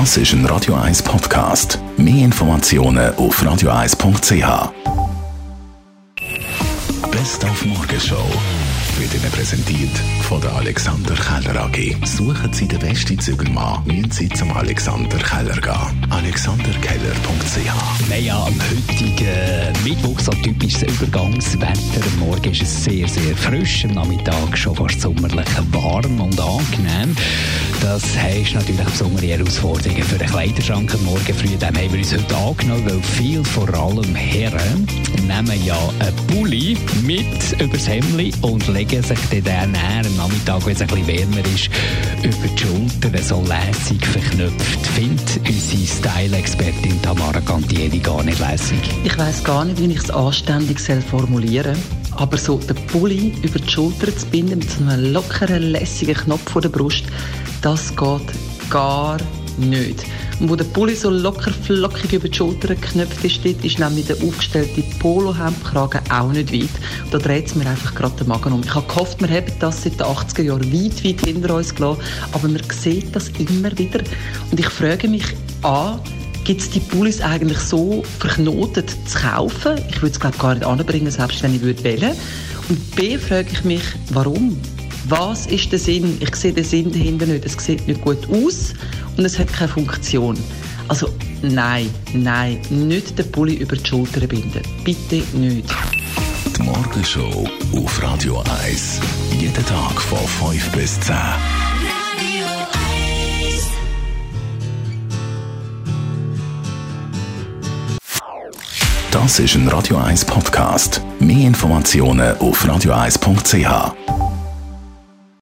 Das ist ein Radio 1 Podcast. Mehr Informationen auf radio1.ch. Best auf Morgenshow wird Ihnen präsentiert von der Alexander Keller AG. Suchen Sie den besten Zügelmann, müssen Sie zum Alexander Keller gehen. alexanderkeller.ch Wir haben ja am heutigen Mittwoch so typisches Übergangswetter. Am Morgen ist es sehr, sehr frisch, am Nachmittag schon fast sommerlich warm und angenehm. Das heisst natürlich besondere Herausforderungen für den Kleiderschrank am Morgen früh. Dem haben wir uns heute angenommen, weil viel, vor allem Herren, nehmen ja einen Pulli mit übers Hemdli und legen sich dann näher am Nachmittag, wenn es ein bisschen wärmer ist, über die Schulter so lässig verknüpft. Findet unsere Style-Expertin Tamara Gantieri gar nicht lässig. Ich weiß gar nicht, wie ich es anständig formulieren soll. Aber so den Pulli über die Schulter zu binden mit so einem lockeren, lässigen Knopf vor der Brust, das geht gar nicht. Und wo der Pulli so locker flockig über die Schulter geknöpft ist, ist nämlich der aufgestellte Polohemdkragen auch nicht weit. Da dreht es mir einfach gerade den Magen um. Ich habe gehofft, wir hätten das seit den 80er Jahren weit, weit hinter uns gelassen, aber man sieht das immer wieder. Und ich frage mich an, Gibt es die Pullis eigentlich so verknotet zu kaufen? Ich würde es glaube gar nicht anbringen, selbst wenn ich würde wählen. Und B frage ich mich, warum? Was ist der Sinn? Ich sehe den Sinn dahinter nicht. Es sieht nicht gut aus und es hat keine Funktion. Also nein, nein, nicht den Pulli über die Schulter binden. Bitte nicht. Die Morgenshow auf Radio 1. Jeden Tag von 5 bis 10. Das ist ein Radio 1 Podcast. Mehr Informationen auf radio1.ch.